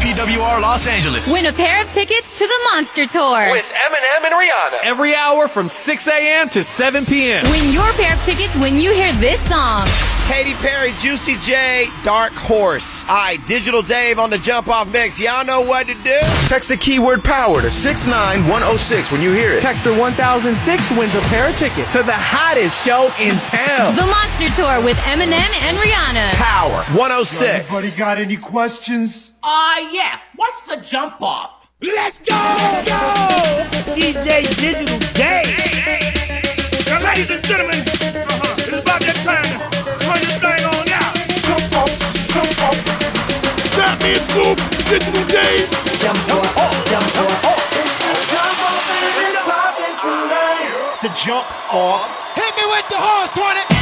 KPWR Los Angeles. Win a pair of tickets to the Monster Tour with Eminem and Rihanna. Every hour from 6 a.m. to 7 p.m. Win your pair of tickets when you hear this song. Katy Perry, Juicy J, Dark Horse. All right, Digital Dave on the jump off mix. Y'all know what to do. Text the keyword power to 69106 when you hear it. Texter 1006 wins a pair of tickets to the hottest show in town. The Monster Tour with Eminem and Rihanna. Power 106. Anybody got any questions? Uh, yeah. What's the jump off? Let's go! go! DJ Digital Dave. Hey, hey. Now, ladies and gentlemen, uh-huh, it's about that time. day. Jump to it, oh, jump to it, oh. The jump off. Hit me with the horse, 20.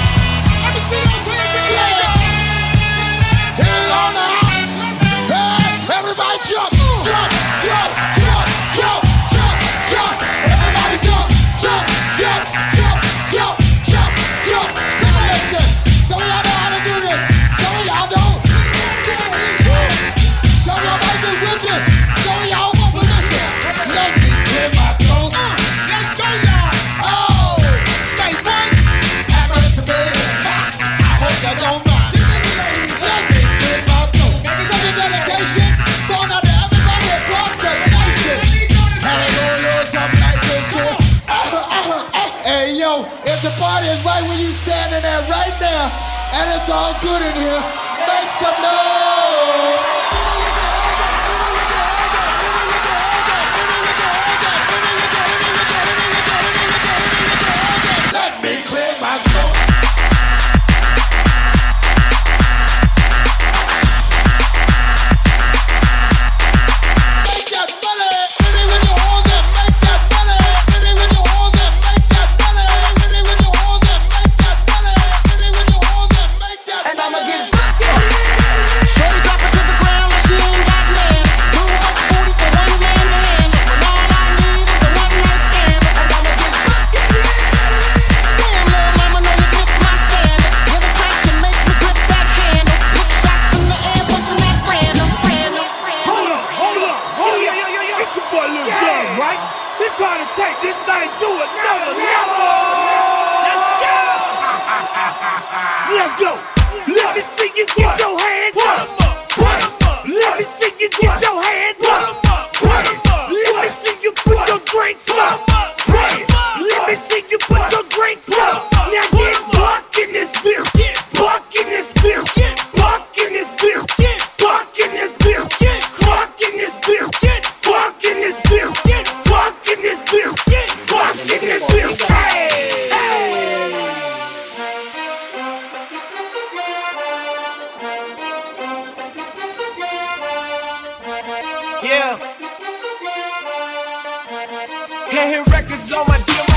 good in here. Yeah. Yeah, hit records on my deal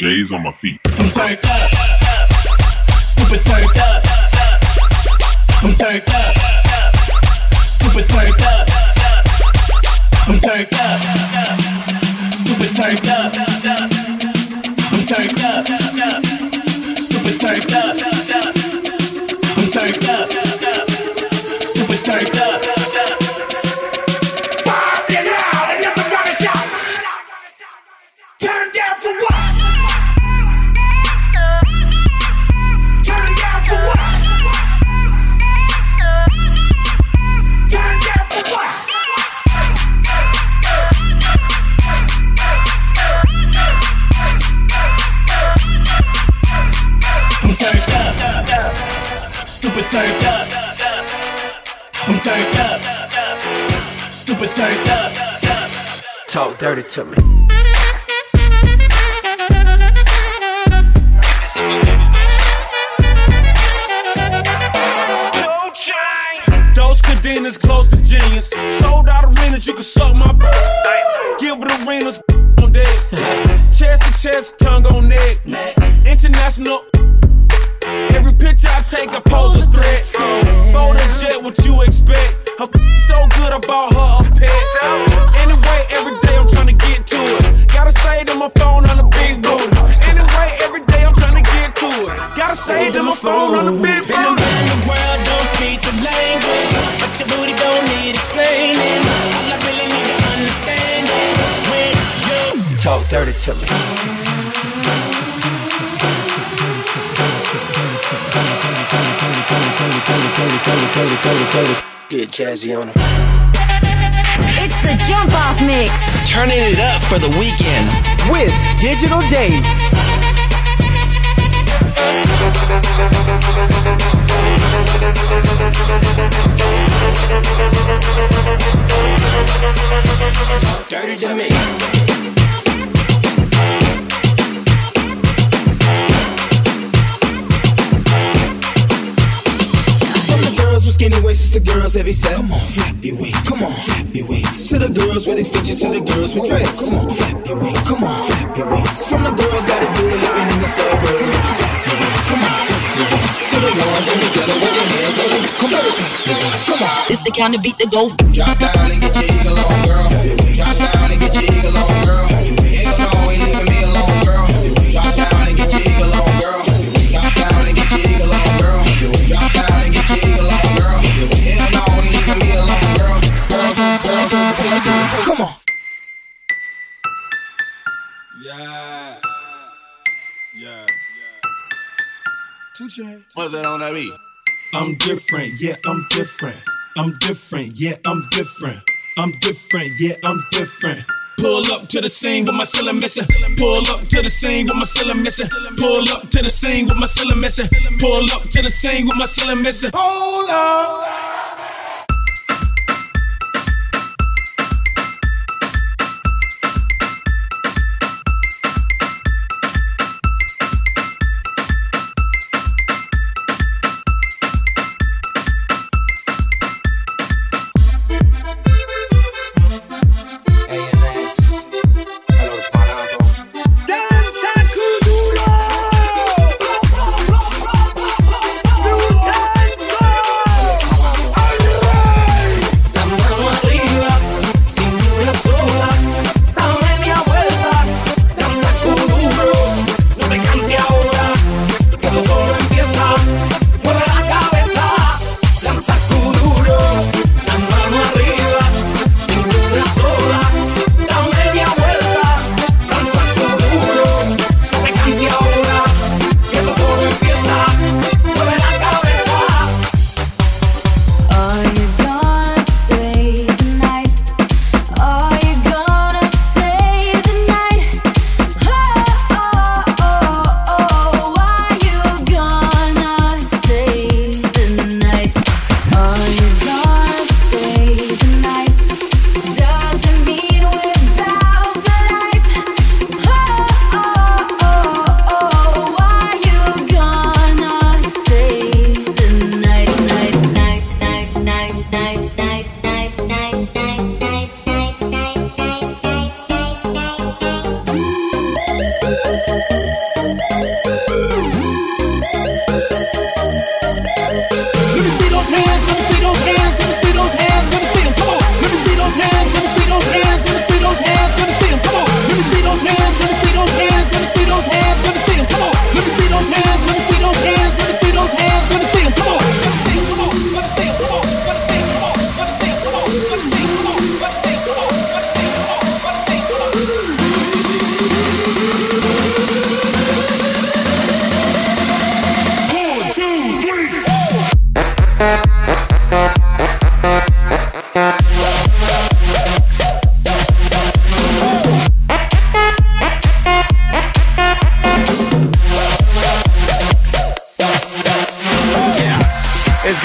J's on my feet. I'm turned up, super turned up. I'm turned up, super turned up. I'm turned up, super turned up. I'm turned up, to me. Dos Cadenas close to genius. Sold out arenas, you can suck my. Gilbert arenas on deck. chest to chest, tongue on neck. International. Every picture I take, I pose a threat. Bold and jet, what you expect? Her so good, I bought her a pet. Gotta say to my phone on the big Been around the world, don't speak the language. But your booty don't need explaining. All I really need to understand is when you Talk dirty to me. Get jazzy on them. It's the jump off mix. Turning it up for the weekend. With Digital Dave. Dirty to me. Skinny waists to girls heavy set. Come on, flap your waist. Come on, flap your waist. To the girls with extensions, to the girls with dreads. Come on, flap your waist. Come on, flap your waist. From the girls got it good living in the suburbs. Flap your waist. Come on, flap your waist. To the ones in the ghetto with their hands up. Come on, flap your waist. Come on. It's the kind of beat that go. Drop down and get your eagle on, girl. Drop down and get your eagle on, girl. Come on. Yeah. Yeah. 2 Chainz. What's that on that beat? I'm different, yeah, I'm different. I'm different, yeah, I'm different. I'm different, yeah, I'm different. Pull up to the scene with my cylinder missing. Pull up to the scene with my cylinder missing. Pull up to the scene with my cylinder missing. Pull up to the scene with my cylinder missing. Hold up.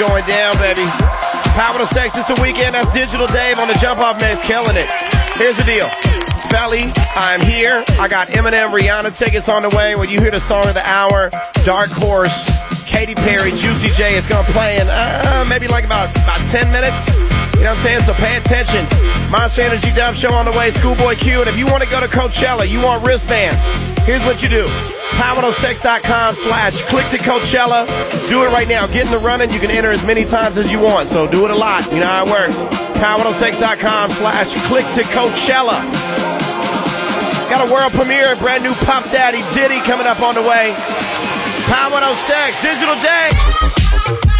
Going down, baby. Power 106 is the weekend. That's Digital Dave on the Jump Off Mix, killing it. Here's the deal. Felly, I'm here. I got Eminem, Rihanna tickets on the way. When you hear the song of the hour, Dark Horse, Katy Perry, Juicy J is going to play in uh, maybe like about, about 10 minutes. Know what I'm saying? So pay attention. Monster Energy Dub Show on the way, Schoolboy Q. And if you want to go to Coachella, you want wristbands, here's what you do. Power106.com slash click to Coachella. Do it right now. Get in the running. You can enter as many times as you want. So do it a lot. You know how it works. Power106.com slash click to Coachella. Got a world premiere, brand new Puff Daddy Diddy coming up on the way. Power 106, Digital Dave.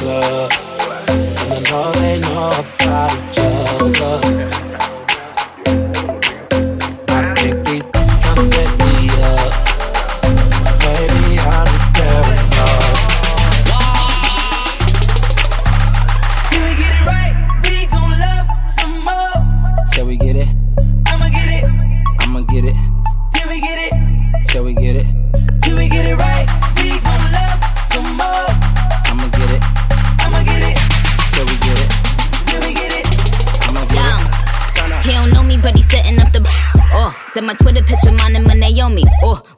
club. And I know they know about each other.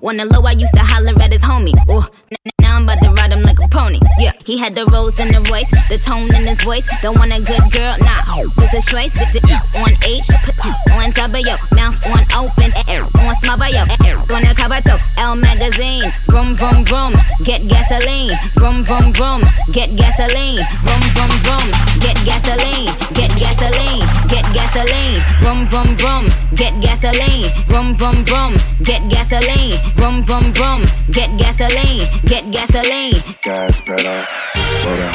On the low, I used to holler at his homie. He had the rose in the voice, the tone in his voice. Don't want a good girl, nah. This is choice. On H, on yo, mouth on open, on by yo, on the cover toe. Elle magazine, vroom vroom vroom, get gasoline, vroom vroom vroom, get gasoline, vroom vroom vroom, get gasoline, get gasoline, get gasoline, vroom vroom vroom, get gasoline, vroom vroom vroom, get gasoline, vroom vroom vroom, get gasoline, get gasoline. Gas pedal, Slow down,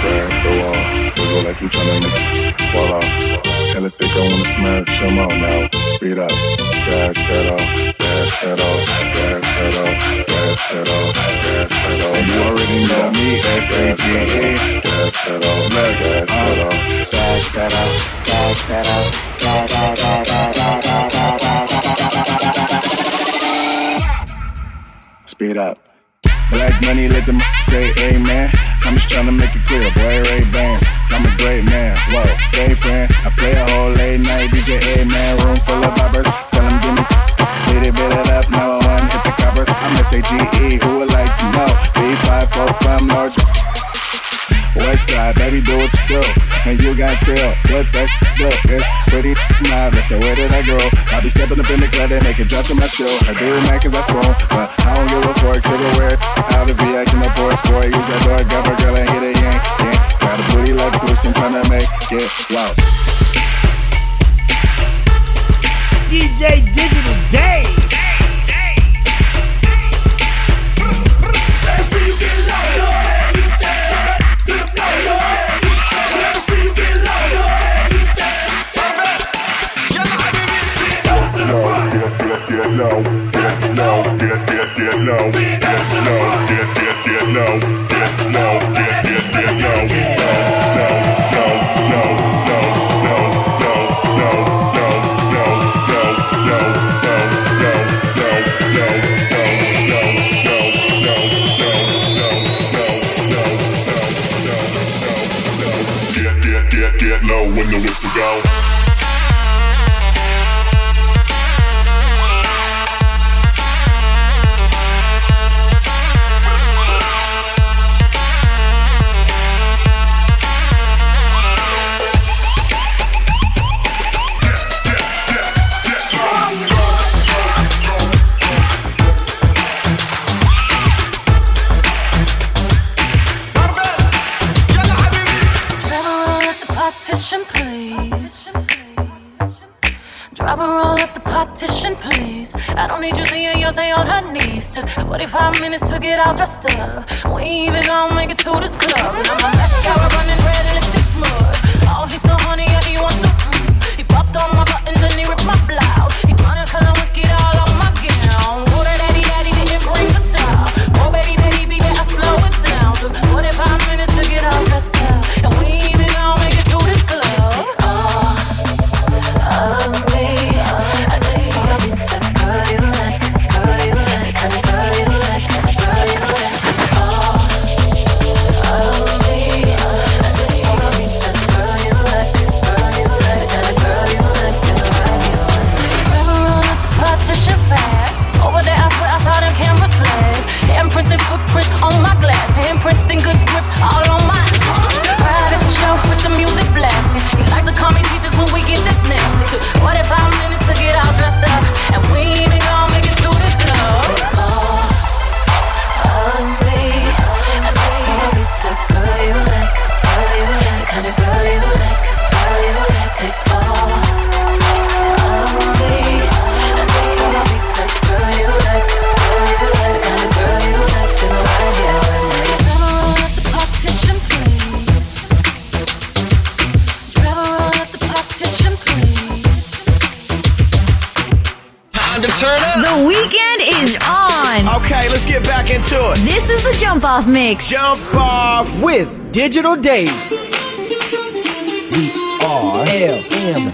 grab the wall. Wiggle like you tryna make fall off. Hella thick, I wanna smash them all now. Speed up, gas pedal, gas pedal, gas pedal, gas pedal, gas pedal. You already know me, S A G E. Gas pedal, gas pedal, gas uh, pedal, gas pedal, gas pedal, gas pedal. Speed up. Black money, let them say amen. I'm just tryna make it clear, boy, Ray Bans. I'm a great man, whoa, say friend. I play a whole late night DJ, man, room full of boppers. Tell them give me, beat it, beat it up, now I wanna hit the coppers. I'm S-A-G-E, who would like to know? B545 large. West side, baby, do what you do. And you got to tell what that do. It's pretty nah, that's the way that I grow. I be stepping up in the club, they make it drop to my show. I do mad cause I spoon, but I don't give get. Minutes to get all dressed up. We ain't even gonna make it to this club. Now my mascara running off mix. Jump off with Digital Dave. We are LMFAO.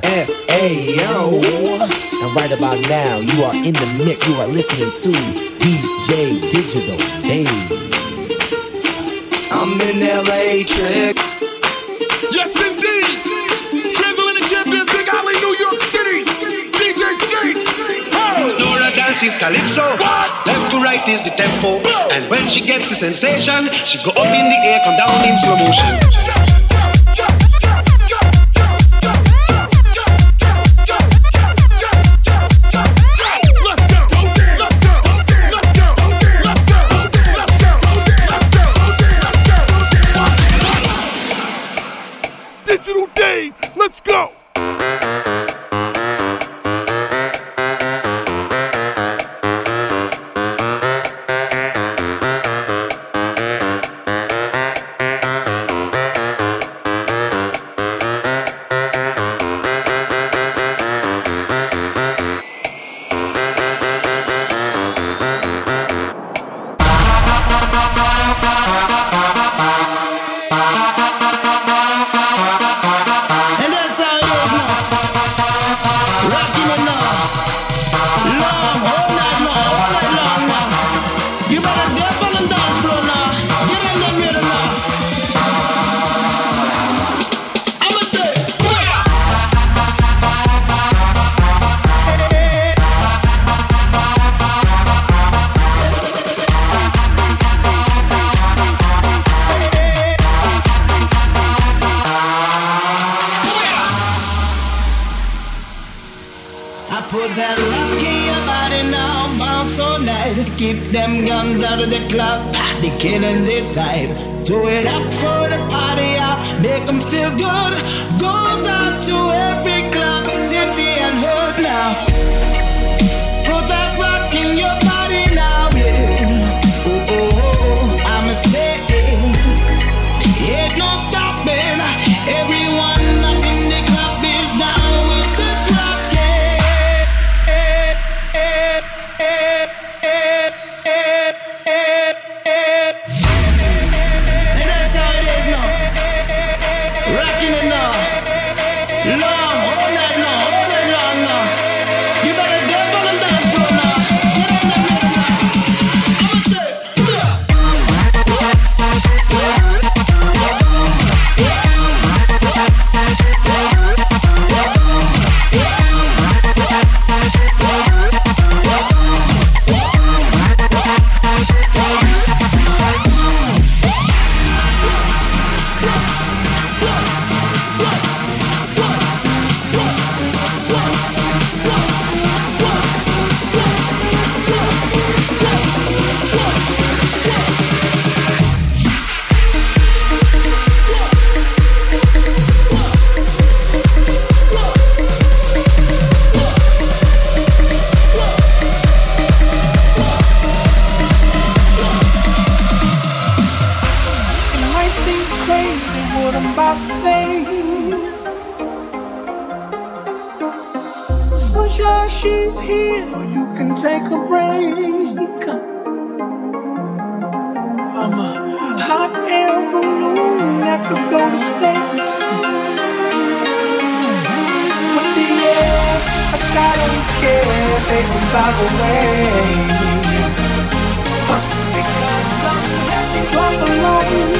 And right about now, you are in the mix. You are listening to DJ Digital Dave. I'm in LA trick. Yes, indeed. Drizzle and the champion, Big Alley, New York City. DJ Snake. Ha! dance is calypso. Left to right is the tempo. And when she gets the sensation, she go up in the air, come down in slow motion. Killing this vibe. Do it up for the party out, make them feel good. Goes out to every club, city and hood about to say. Sunshine, she's here. You can take a break. I'm a hot air balloon that could go to space. With the air, I don't care, baby, by the way. Because I'm happy, clap along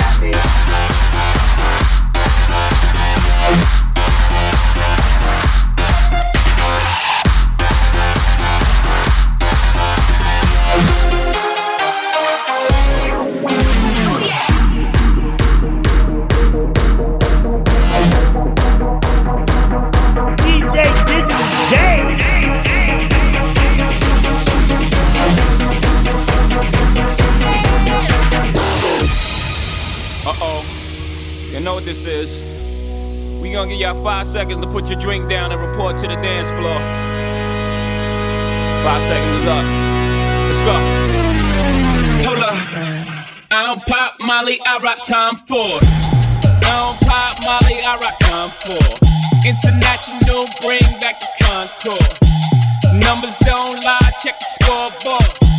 seconds to put your drink down and report to the dance floor. Five seconds is up. Let's go. Hold up. I don't pop Molly, I rock Tom Ford. I don't pop Molly, I rock Tom Ford. International, bring back the Concord. Numbers don't lie, check the scoreboard.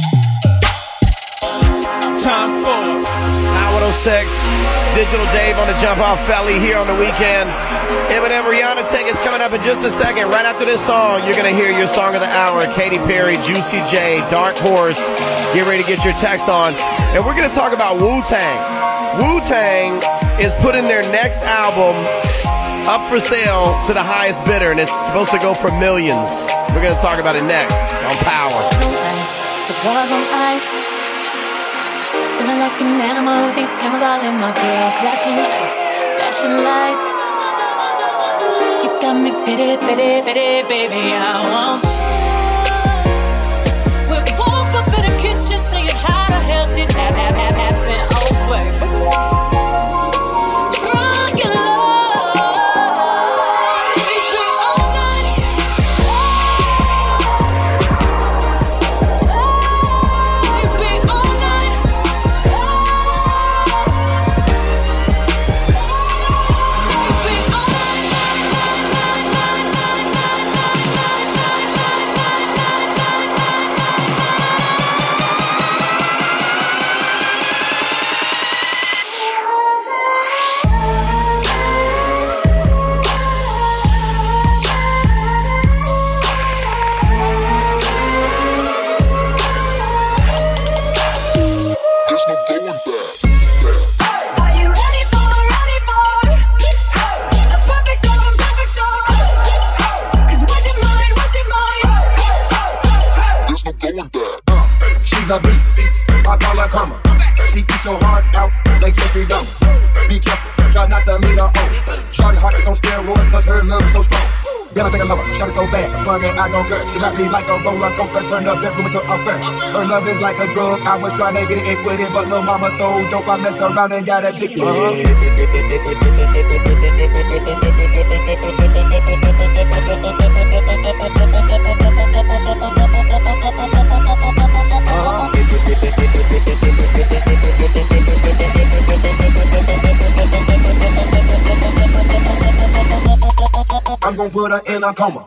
Time for. High 106, Digital Dave on the jump off Felly here on the weekend. Eminem Rihanna tickets coming up in just a second. Right after this song, you're going to hear your song of the hour. Katy Perry, Juicy J, Dark Horse. Get ready to get your text on. And we're going to talk about Wu Tang. Wu Tang is putting their next album up for sale to the highest bidder, and it's supposed to go for millions. We're going to talk about it next on Power. Cigars on ice. Feeling like an animal with these cameras all in my grill. Flashing lights, flashing lights. You got me pity, pity, pity, baby. I want. We woke up in the kitchen saying, How the hell did that happen? I go girl. She got me like a roller coaster, turned up that room into a fair. Her love is like a drug, I was trying to get it with it, but little mama so dope, I messed around and got addicted. Uh-huh. I'm gonna put her in a coma.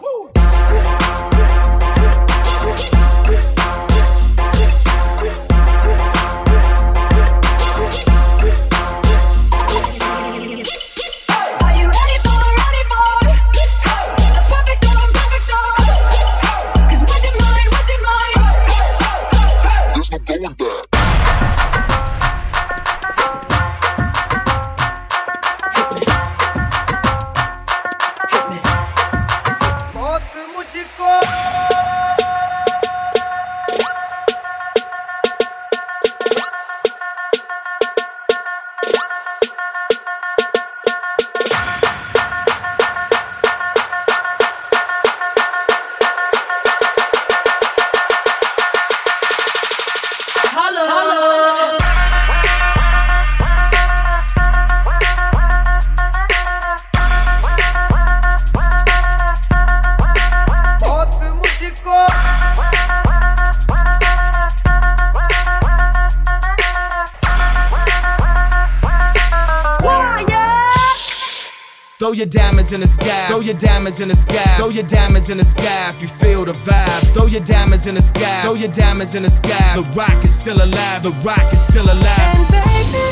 Throw your diamonds in the sky. Throw your diamonds in the sky. Throw your diamonds in the sky if you feel the vibe. Throw your diamonds in the sky. Throw your diamonds in the sky. The Roc is still alive. The Roc is still alive. And baby,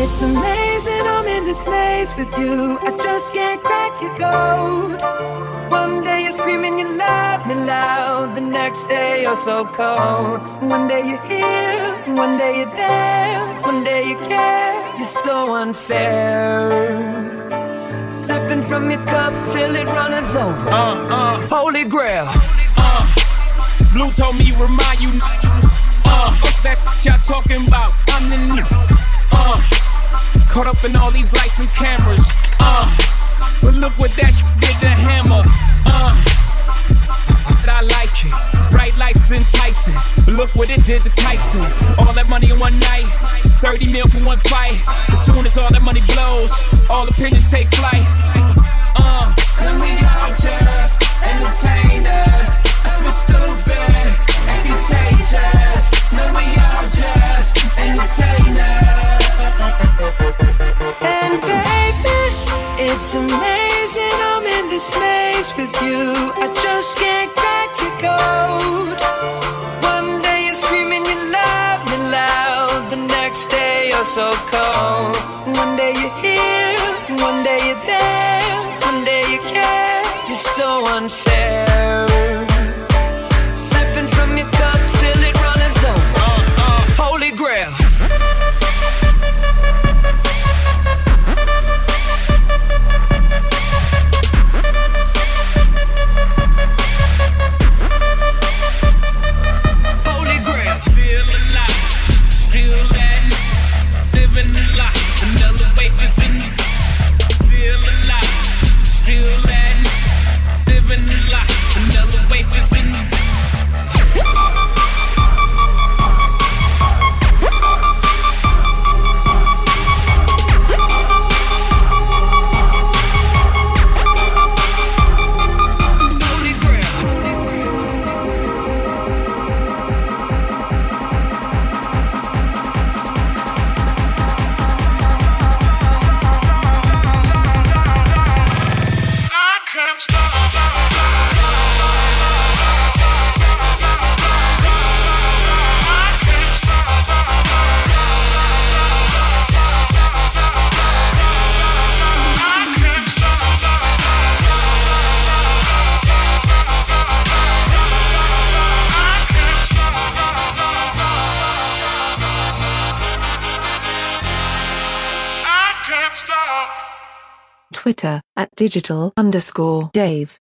it's amazing I'm in this maze with you. I just can't crack your code. One day you're screaming you love me loud, the next day you're so cold. One day you're here, one day you're there, one day you care. You're so unfair. Sipping from your cup till it runneth over. Uh, uh. Holy grail. Uh, Blue told me remind you. Uh, what's that y'all talking about? I'm the new. Uh, caught up in all these lights and cameras. Uh, but look what that sh- did to Hammer. Uh, I like it. Bright lights is enticing. But look what it did to Tyson. All that money in one night. 30 mil for one fight. As soon as all that money blows, all opinions take flight. Uh. And we all just entertainers. We're stupid and contagious. No, we all just entertainers. And baby, it's amazing I'm in this maze with you. I just can't. so cold. One day you're here, one day you're there, one day you care. You're so unfair. digital underscore Dave.